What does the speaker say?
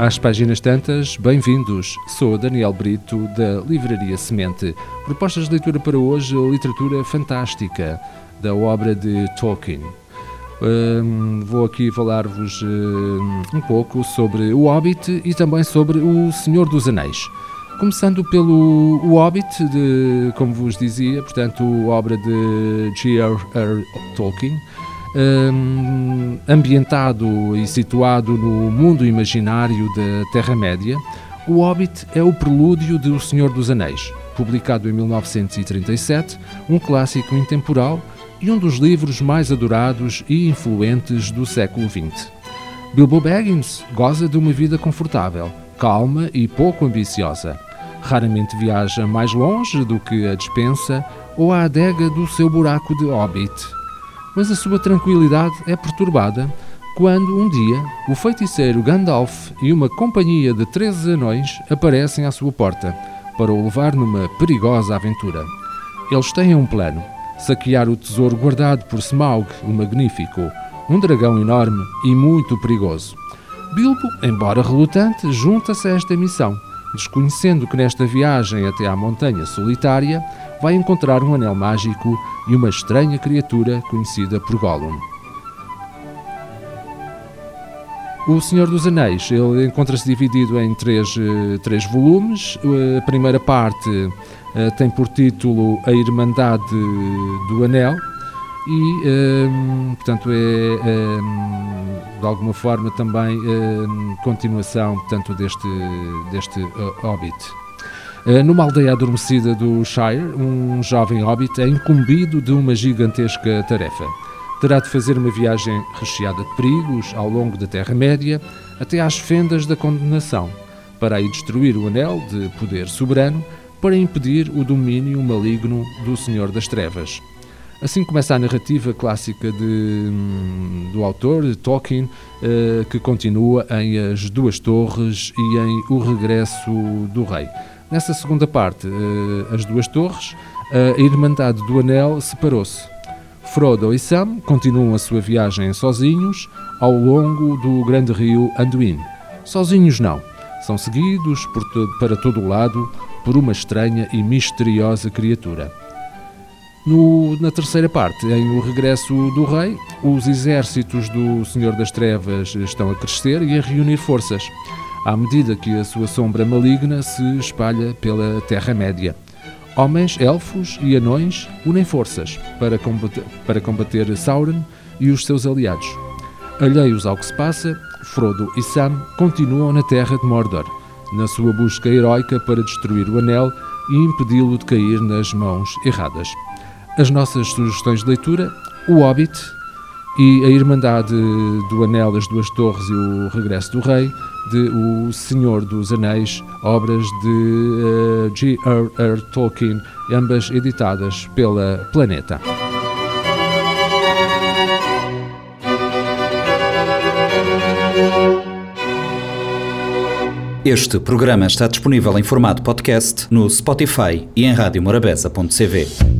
Às páginas tantas, bem-vindos. Sou Daniel Brito, da Livraria Semente. Propostas de leitura para hoje, literatura fantástica, da obra de Tolkien. Um, vou aqui falar-vos um, um pouco sobre O Hobbit e também sobre O Senhor dos Anéis. Começando pelo O Hobbit, de, como vos dizia, portanto, obra de G.R.R. Tolkien, um, ambientado e situado no mundo imaginário da Terra-média, O Hobbit é o prelúdio de O Senhor dos Anéis, publicado em 1937, um clássico intemporal e um dos livros mais adorados e influentes do século XX. Bilbo Baggins goza de uma vida confortável, calma e pouco ambiciosa. Raramente viaja mais longe do que a dispensa ou a adega do seu buraco de hobbit mas a sua tranquilidade é perturbada quando um dia o feiticeiro Gandalf e uma companhia de 13 anões aparecem à sua porta para o levar numa perigosa aventura. Eles têm um plano: saquear o tesouro guardado por Smaug, o Magnífico, um dragão enorme e muito perigoso. Bilbo, embora relutante, junta-se a esta missão, desconhecendo que nesta viagem até à Montanha Solitária vai encontrar um anel mágico e uma estranha criatura conhecida por Gollum. O Senhor dos Anéis ele encontra-se dividido em três, eh, três volumes. Eh, a primeira parte eh, tem por título A Irmandade do Anel e, portanto, é de alguma forma também continuação portanto, deste, deste Hobbit. Eh, numa aldeia adormecida do Shire, um jovem hobbit é incumbido de uma gigantesca tarefa. Terá de fazer uma viagem recheada de perigos ao longo da Terra-média até às fendas da condenação, para aí destruir o anel de poder soberano para impedir o domínio maligno do Senhor das Trevas. Assim começa a narrativa clássica de, hum, do autor, Tolkien, eh, que continua em As Duas Torres e em O Regresso do Rei. Nessa segunda parte, uh, as duas torres, uh, a Irmandade do Anel separou-se. Frodo e Sam continuam a sua viagem sozinhos ao longo do grande rio Anduin. Sozinhos não, são seguidos to para todo o lado por uma estranha e misteriosa criatura. No, na terceira parte, em O Regresso do Rei, os exércitos do Senhor das Trevas estão a crescer e a reunir forças à medida que a sua sombra maligna se espalha pela Terra-média. Homens, elfos e anões unem forças para combater, para combater Sauron e os seus aliados. Alheios ao que se passa, Frodo e Sam continuam na Terra de Mordor, na sua busca heroica para destruir o Anel e impedi-lo de cair nas mãos erradas. As nossas sugestões de leitura: O Hobbit e A Irmandade do Anel, As Duas Torres e O Regresso do Rei, de O Senhor dos Anéis, obras de uh, eh, G.R.R. Tolkien, ambas editadas pela Planeta. Este programa está disponível em formato podcast no Spotify e em radiomorabeza.cv.